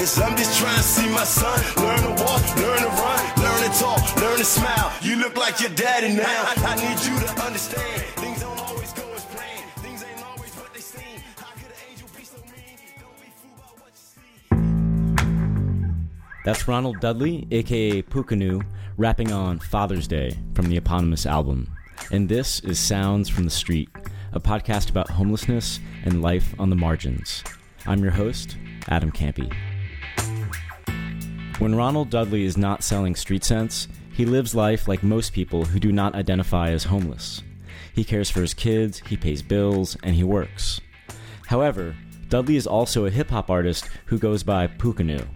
I'm just trying to see my son learn to walk, learn to run, learn to talk, learn to smile. You look like your daddy now. I, I need you to understand. That's Ronald Dudley, aka Pukanu, rapping on Father's Day from the eponymous album. And this is Sounds from the Street, a podcast about homelessness and life on the margins. I'm your host, Adam Campy. When Ronald Dudley is not selling street sense, he lives life like most people who do not identify as homeless. He cares for his kids, he pays bills, and he works. However, Dudley is also a hip hop artist who goes by Pukanu.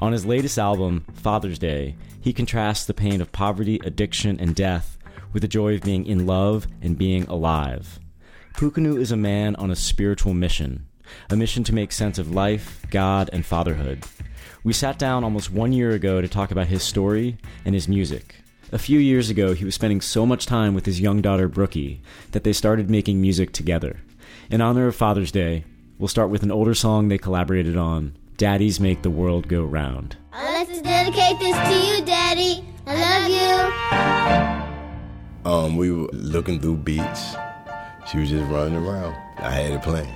On his latest album, Father's Day, he contrasts the pain of poverty, addiction, and death with the joy of being in love and being alive. Pukanu is a man on a spiritual mission, a mission to make sense of life, God, and fatherhood. We sat down almost one year ago to talk about his story and his music. A few years ago, he was spending so much time with his young daughter Brookie that they started making music together. In honor of Father's Day, we'll start with an older song they collaborated on Daddies Make the World Go Round. I'd like to dedicate this to you, Daddy. I love you. Um, we were looking through beats. She was just running around. I had it playing.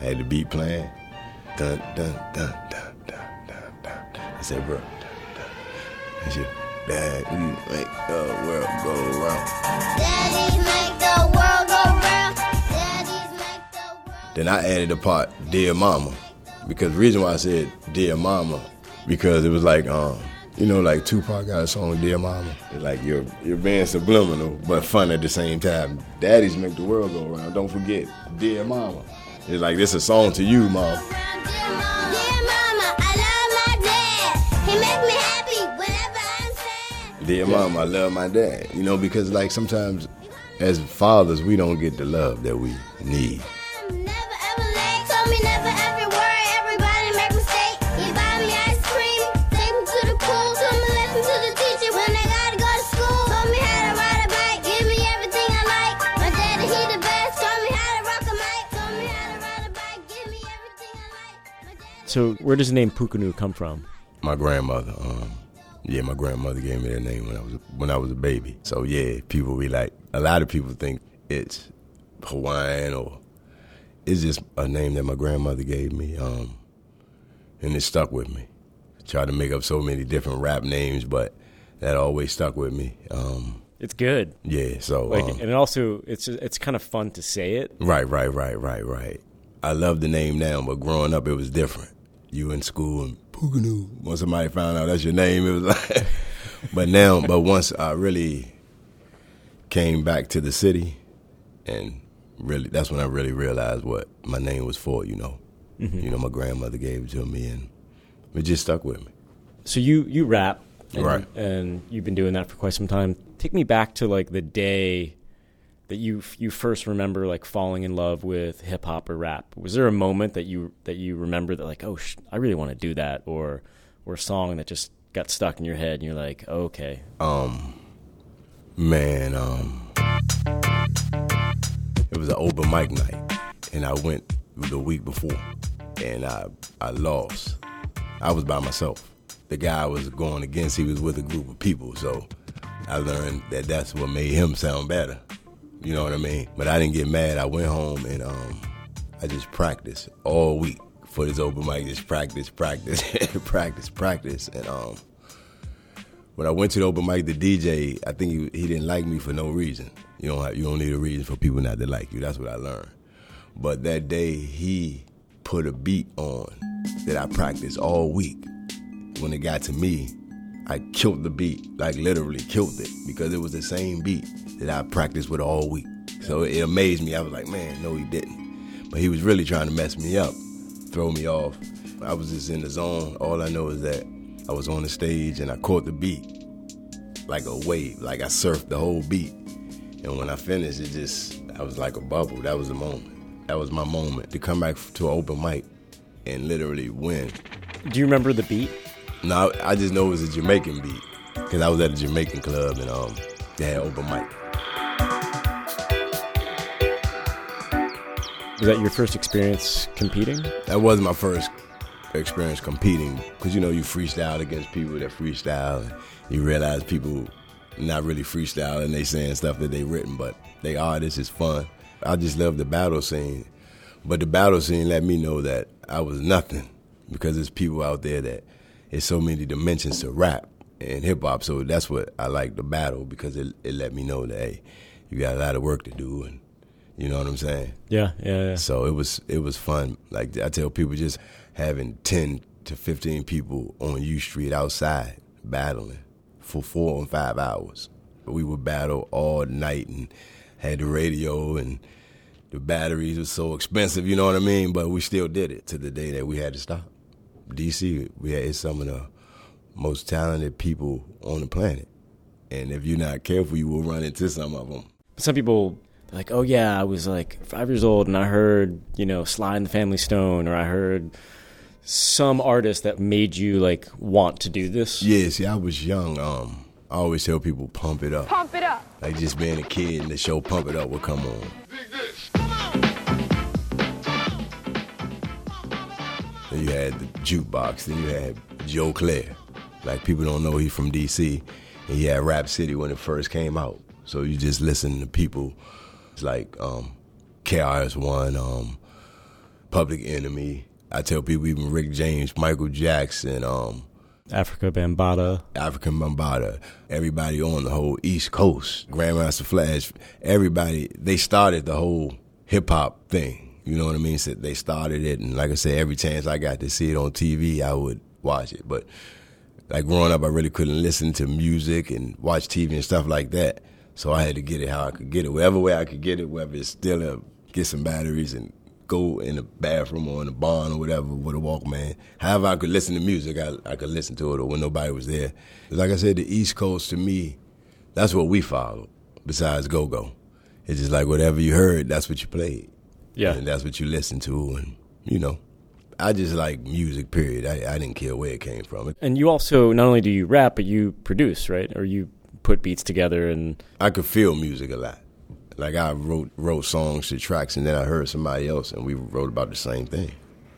I had the beat playing. Dun dun dun dun. I said, bro. And she, Dad, make the world go round. Make the world go round. Daddies make the world. Then I added the part, Dear Mama. Because the reason why I said Dear Mama, because it was like, um, you know, like Tupac got a song, Dear Mama. It's like you're you're being subliminal, but fun at the same time. Daddies make the world go round. Don't forget, Dear Mama. It's like this is a song to you, Mom. Dear Mom, I love my dad. You know, because like sometimes as fathers, we don't get the love that we need. Never ever late, told me never ever worry. Everybody make mistake. He buy me ice cream, take me to the pool, told me listen to the teacher when I gotta go to school. Told me how to ride a bike, give me everything I like. My daddy he the best, told me how to rock a mic, told me how to ride a bike, give me everything I like. My daddy So, where does the name Pukanu come from? My grandmother, um, yeah, my grandmother gave me that name when I was when I was a baby. So yeah, people be like, a lot of people think it's Hawaiian or it's just a name that my grandmother gave me, um, and it stuck with me. Tried to make up so many different rap names, but that always stuck with me. Um, It's good. yeah, so Like, um, and it also it's it's kind of fun to say it. Right, right, right, right, right. I love the name now, but growing up it was different. You in school and Puganu. When somebody found out that's your name, it was like. but now, but once I really came back to the city, and really, that's when I really realized what my name was for. You know, mm-hmm. you know, my grandmother gave it to me, and it just stuck with me. So you you rap, and, Right. And you've been doing that for quite some time. Take me back to like the day that you you first remember like falling in love with hip hop or rap. Was there a moment that you that you remember that like oh sh- I really want to do that, or or a song that just got stuck in your head and you're like oh, okay Um, man, um, it was an open mic night, and I went the week before, and I I lost. I was by myself. The guy I was going against, he was with a group of people, so I learned that that's what made him sound better. You know what I mean? But I didn't get mad. I went home and um, I just practiced all week for this open mic. Just practice, practice, practice, practice, and um when I went to the open mic, the DJ, I think he, he didn't like me for no reason. You don't have, you don't need a reason for people not to like you. That's what I learned. But that day, he put a beat on that I practiced all week. When it got to me, I killed the beat, like literally killed it, because it was the same beat that I practiced with all week. So it amazed me. I was like, man, no, he didn't. But he was really trying to mess me up, throw me off. I was just in the zone. All I know is that I was on the stage and I caught the beat like a wave, like I surfed the whole beat. And when I finished, it just, I was like a bubble. That was the moment. That was my moment to come back to an open mic and literally win. do you remember the beat No, I just know it was a Jamaican beat because I was at a Jamaican club and um, they had open mic. was that your first experience competing That wasn't my first experience competing because you know you freestyle against people that freestyle, and you realize people not really freestyle and They saying stuff that they written, but they are. This is fun. I just love the battle scene, but the battle scene let me know that I was nothing because there's people out there that there's so many dimensions to rap and hip hop. So that's what I like the battle because it it let me know that hey, you got a lot of work to do and you know what I'm saying. Yeah, yeah, yeah. So it was it was fun. Like I tell people, just having ten to fifteen people on U Street outside battling for four and five hours. We would battle all night and had the radio and the batteries were so expensive. You know what I mean? But we still did it to the day that we had to stop. DC, we had it's some of the most talented people on the planet, and if you're not careful, you will run into some of them. Some people are like, oh yeah, I was like five years old and I heard you know Sly and the Family Stone, or I heard some artist that made you like want to do this. Yeah, see, I was young. Um, I always tell people pump it up. Pump it up. Like just being a kid and the show Pump It Up would come on. Then you had the jukebox. Then you had Joe Clair. Like people don't know he's from DC, and he had Rap City when it first came out. So you just listen to people It's like um, KRS One, um, Public Enemy. I tell people even Rick James, Michael Jackson, um, Afrika Bambaataa. African Bambaataa, everybody on the whole East Coast, Grandmaster Flash, everybody, they started the whole hip hop thing. You know what I mean? So they started it, and like I said, every chance I got to see it on TV, I would watch it. But like growing up, I really couldn't listen to music and watch TV and stuff like that. So I had to get it how I could get it, whatever way I could get it, whether it's still a, get some batteries and go in the bathroom or in the barn or whatever with a Walkman. However, I could listen to music, I, I could listen to it or when nobody was there. Like I said, the East Coast to me, that's what we followed. Besides go go, it's just like whatever you heard, that's what you played. Yeah. and that's what you listen to, and you know. I just like music. Period. I, I didn't care where it came from. And you also not only do you rap, but you produce, right? Or you put beats together and I could feel music a lot. Like I wrote wrote songs to tracks, and then I heard somebody else, and we wrote about the same thing.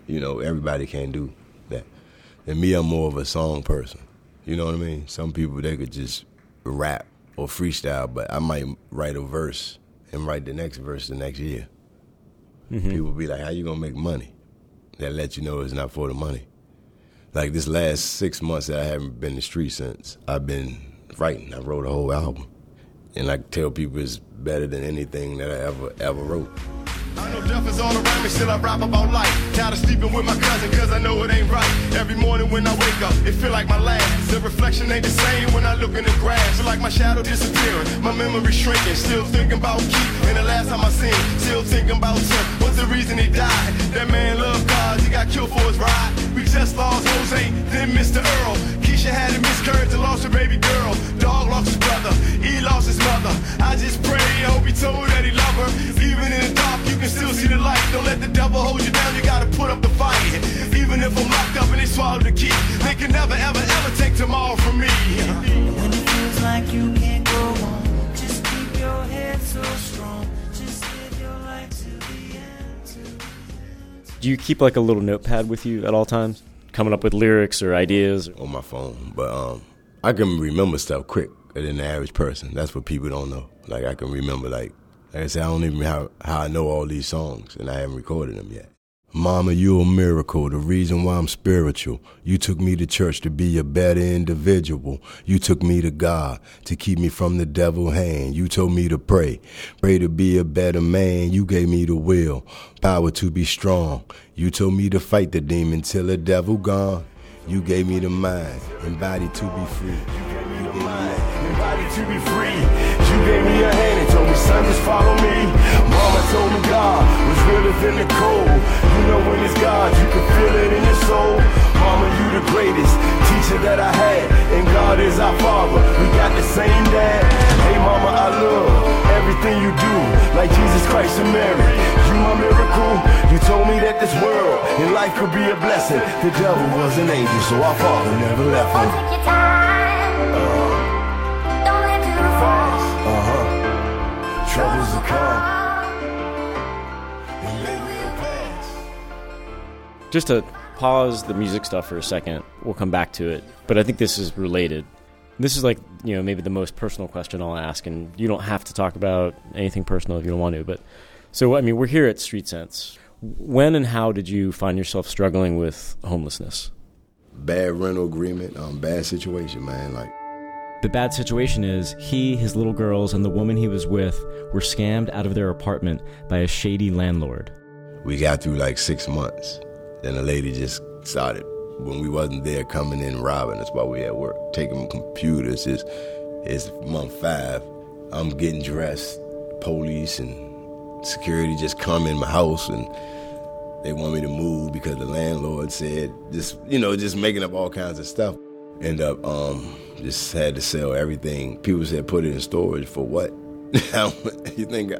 You know, everybody can't do that. And me, I'm more of a song person. You know what I mean? Some people they could just rap or freestyle, but I might write a verse and write the next verse the next year. Mm-hmm. People be like, "How you gonna make money?" That let you know it's not for the money. Like this last six months that I haven't been in the street since, I've been writing. I wrote a whole album, and I tell people it's better than anything that I ever ever wrote. I know death is all around me, still I rap about life. Tired of sleeping with my cousin, cause I know it ain't right. Every morning when I wake up, it feel like my last. The reflection ain't the same when I look in the grass. Feel like my shadow disappearing, my memory shrinking. Still thinking about Keith, and the last time I seen still thinking about Tim. What's the reason he died? That man loved cars, he got killed for his ride. We just lost Jose, then Mr. Earl. Keisha had a miscarriage and lost her baby girl. Dog lost his brother, he lost his can never, ever, ever take tomorrow from me. When it feels like you can't go on, just keep your head so strong. Just live your life to the end. To the end. do you keep like a little notepad with you at all times? Coming up with lyrics or ideas? on my phone, but um, I can remember stuff quick than the average person. That's what people don't know. Like I can remember, like like I said, I don't even know how how I know all these songs, and I haven't recorded them yet. Mama, you a miracle, the reason why I'm spiritual. You took me to church to be a better individual. You took me to God to keep me from the devil's hand. You told me to pray, pray to be a better man. You gave me the will, power to be strong. You told me to fight the demon till the devil gone. You gave me the mind and body to be free. You gave me the mind and body to be free. You gave me a hand son, just follow me. Mama told me God was realer than the cold. You know when it's God, you can feel it in your soul. Mama, you the greatest teacher that I had, and God is our Father. We got the same dad. Hey, Mama, I love everything you do, like Jesus Christ and Mary. You my miracle. You told me that this world and life could be a blessing. The devil was an angel, so our Father never left him. Just to pause the music stuff for a second. We'll come back to it, but I think this is related. This is like you know maybe the most personal question I'll ask, and you don't have to talk about anything personal if you don't want to. But so I mean, we're here at Street Sense. When and how did you find yourself struggling with homelessness? Bad rental agreement, um, bad situation, man. Like The bad situation is he, his little girls, and the woman he was with were scammed out of their apartment by a shady landlord. we got through like six months. Then the lady just started when we wasn't there coming in robbing us while we at work, taking computers. It's, it's month five. I'm getting dressed. Police and security just come in my house and they want me to move because the landlord said just you know just making up all kinds of stuff. End up um just had to sell everything. People said put it in storage for what? you think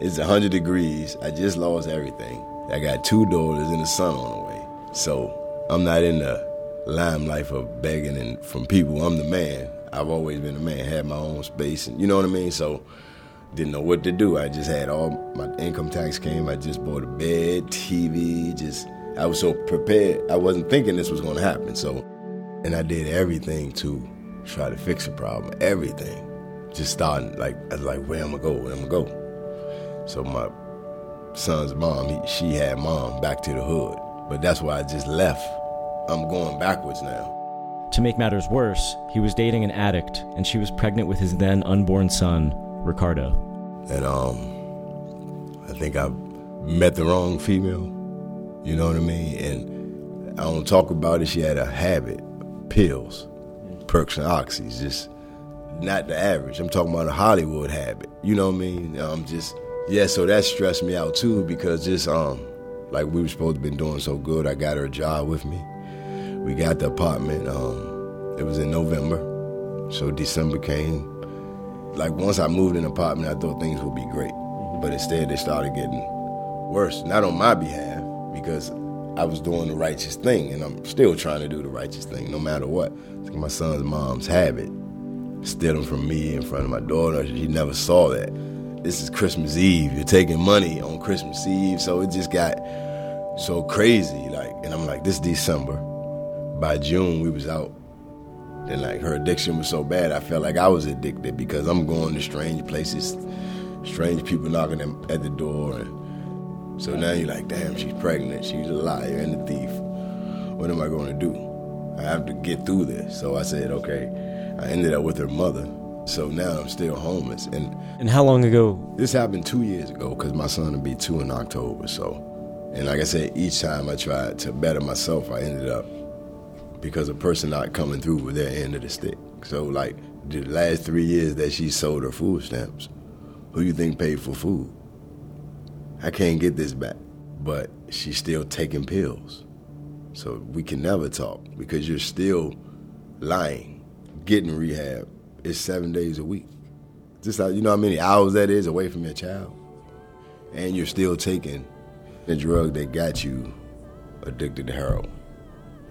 it's 100 degrees. I just lost everything. I got two daughters and a son on the way. So I'm not in the limelight of begging and from people. I'm the man. I've always been the man, had my own space, and you know what I mean? So didn't know what to do. I just had all my income tax came. I just bought a bed, TV. Just I was so prepared. I wasn't thinking this was going to happen. So, and I did everything to try to fix the problem. Everything. Just starting like I was like, where am I go? Where am I go? So my son's mom, he, she had mom back to the hood, but that's why I just left. I'm going backwards now. To make matters worse, he was dating an addict, and she was pregnant with his then unborn son, Ricardo. and um, I think I met the wrong female. You know what I mean? And I don't talk about it. She had a habit, pills, perks and oxys, just not the average. I'm talking about a Hollywood habit. You know what I mean? I'm um, just yeah. So that stressed me out too because just um, like we were supposed to been doing so good. I got her a job with me. We got the apartment. Um, it was in November, so December came like once I moved in the apartment, I thought things would be great, but instead they started getting worse. Not on my behalf because I was doing the righteous thing, and I'm still trying to do the righteous thing, no matter what. It's my son's mom's habit, stealing from me in front of my daughter. She never saw that. This is Christmas Eve. You're taking money on Christmas Eve, so it just got so crazy. Like, and I'm like, this December. By June, we was out and like her addiction was so bad, I felt like I was addicted because I'm going to strange places, strange people knocking at the door, and so now you're like, damn, she's pregnant, she's a liar and a thief. What am I going to do? I have to get through this. So I said, okay. I ended up with her mother, so now I'm still homeless. And And how long ago? this happened two years ago because my son will be two in October. So, and like I said, each time I tried to better myself, I ended up because a person not coming through with their end of the stick. So, like the last three years that she sold her food stamps, who you think paid for food? I can't get this back, but she's still taking pills. So we can never talk because you're still lying, getting rehab. It's seven days a week. Just how you know how many hours that is away from your child, and you're still taking the drug that got you addicted to heroin.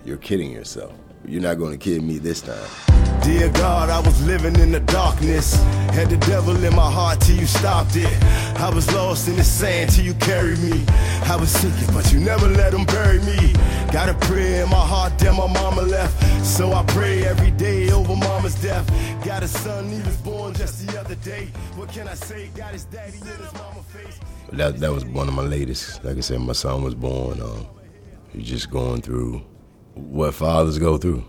You're kidding yourself. You're not going to kid me this time. Dear God, I was living in the darkness. Had the devil in my heart till you stopped it. I was lost in the sand till you carried me. I was sinking, but you never let them bury me. Got a prayer in my heart that my mama left. So I pray every day over mama's death. Got a son, he was born just the other day. What can I say? Got his daddy in his mama face. That that was one of my latest. Like I said, my son was born. Um, he's just going through what fathers go through.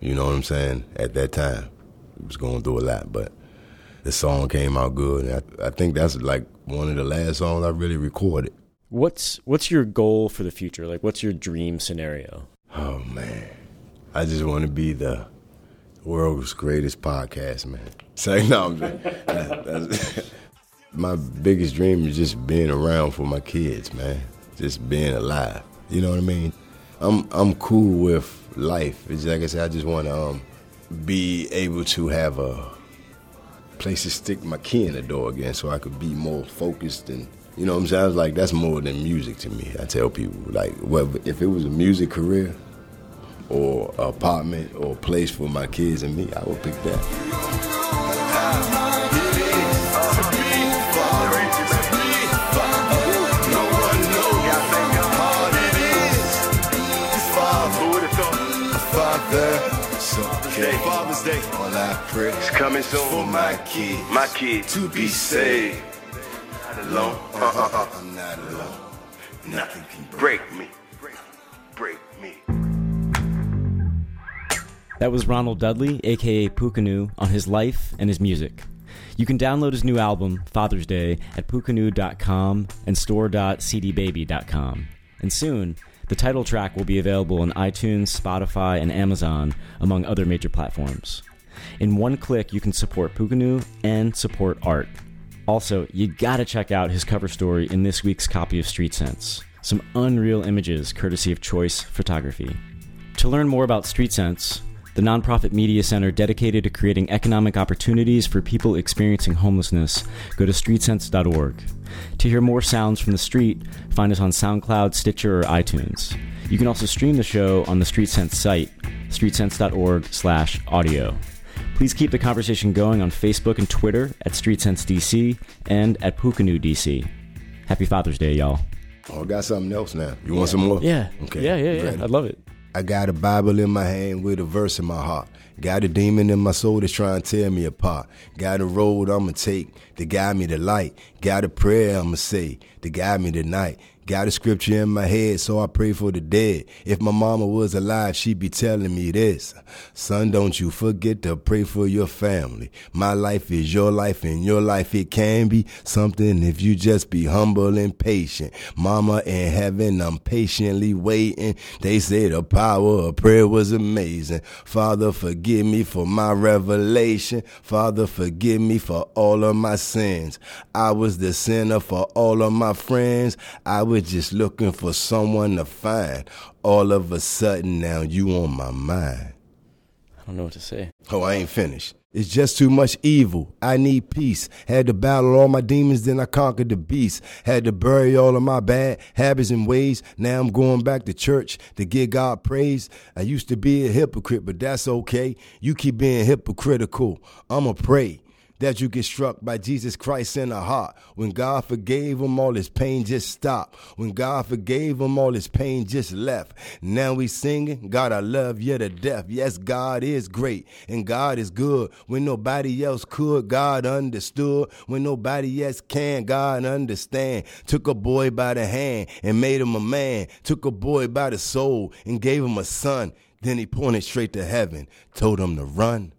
You know what I'm saying? At that time, it was going through a lot, but the song came out good. And I, I think that's like one of the last songs I really recorded. What's what's your goal for the future? Like, what's your dream scenario? Oh man, I just want to be the world's greatest podcast man. Say no, that- that's- my biggest dream is just being around for my kids, man. Just being alive. You know what I mean? I'm I'm cool with life. It's like I said, I just want to um, be able to have a place to stick my key in the door again, so I could be more focused and. You know what I'm saying? I was like, that's more than music to me. I tell people, like, well, if it was a music career, or apartment or place for my kids and me, I would pick that. It's okay. Day, Father's Day. All I pray It's coming soon. for my kids. My kid to be saved. Not alone. Uh-uh-uh. I'm not alone. Nothing can Break me. Break me. That was Ronald Dudley, aka Pukanu, on his life and his music. You can download his new album, Father's Day, at pukanu.com and store.cdbaby.com. And soon, the title track will be available on iTunes, Spotify, and Amazon, among other major platforms. In one click, you can support Pukanu and support art. Also, you gotta check out his cover story in this week's copy of Street Sense. Some unreal images courtesy of Choice Photography. To learn more about Street Sense, the nonprofit media center dedicated to creating economic opportunities for people experiencing homelessness, go to streetsense.org. To hear more sounds from the street, find us on SoundCloud, Stitcher, or iTunes. You can also stream the show on the Street Sense site, streetsense.org/audio. Please keep the conversation going on Facebook and Twitter at StreetSenseDC and at Pukanu DC. Happy Father's Day, y'all. Oh, I got something else now. You want some more? Yeah. Okay. Yeah, yeah, yeah. I love it. I got a Bible in my hand with a verse in my heart. Got a demon in my soul that's trying to tear me apart. Got a road I'ma take to guide me to light. Got a prayer I'ma say to guide me tonight. Got a scripture in my head, so I pray for the dead. If my mama was alive, she'd be telling me this. Son, don't you forget to pray for your family. My life is your life, and your life it can be something if you just be humble and patient. Mama in heaven, I'm patiently waiting. They say the power of prayer was amazing. Father, forgive me for my revelation. Father, forgive me for all of my sins. I was the sinner for all of my friends. I was just looking for someone to find. All of a sudden, now you on my mind. I don't know what to say. Oh, I ain't finished. It's just too much evil. I need peace. Had to battle all my demons, then I conquered the beast. Had to bury all of my bad habits and ways. Now I'm going back to church to give God praise. I used to be a hypocrite, but that's okay. You keep being hypocritical. I'ma pray that you get struck by Jesus Christ in the heart. When God forgave him, all his pain just stopped. When God forgave him, all his pain just left. Now we singing, God, I love you to death. Yes, God is great and God is good. When nobody else could, God understood. When nobody else can, God understand. Took a boy by the hand and made him a man. Took a boy by the soul and gave him a son. Then he pointed straight to heaven, told him to run.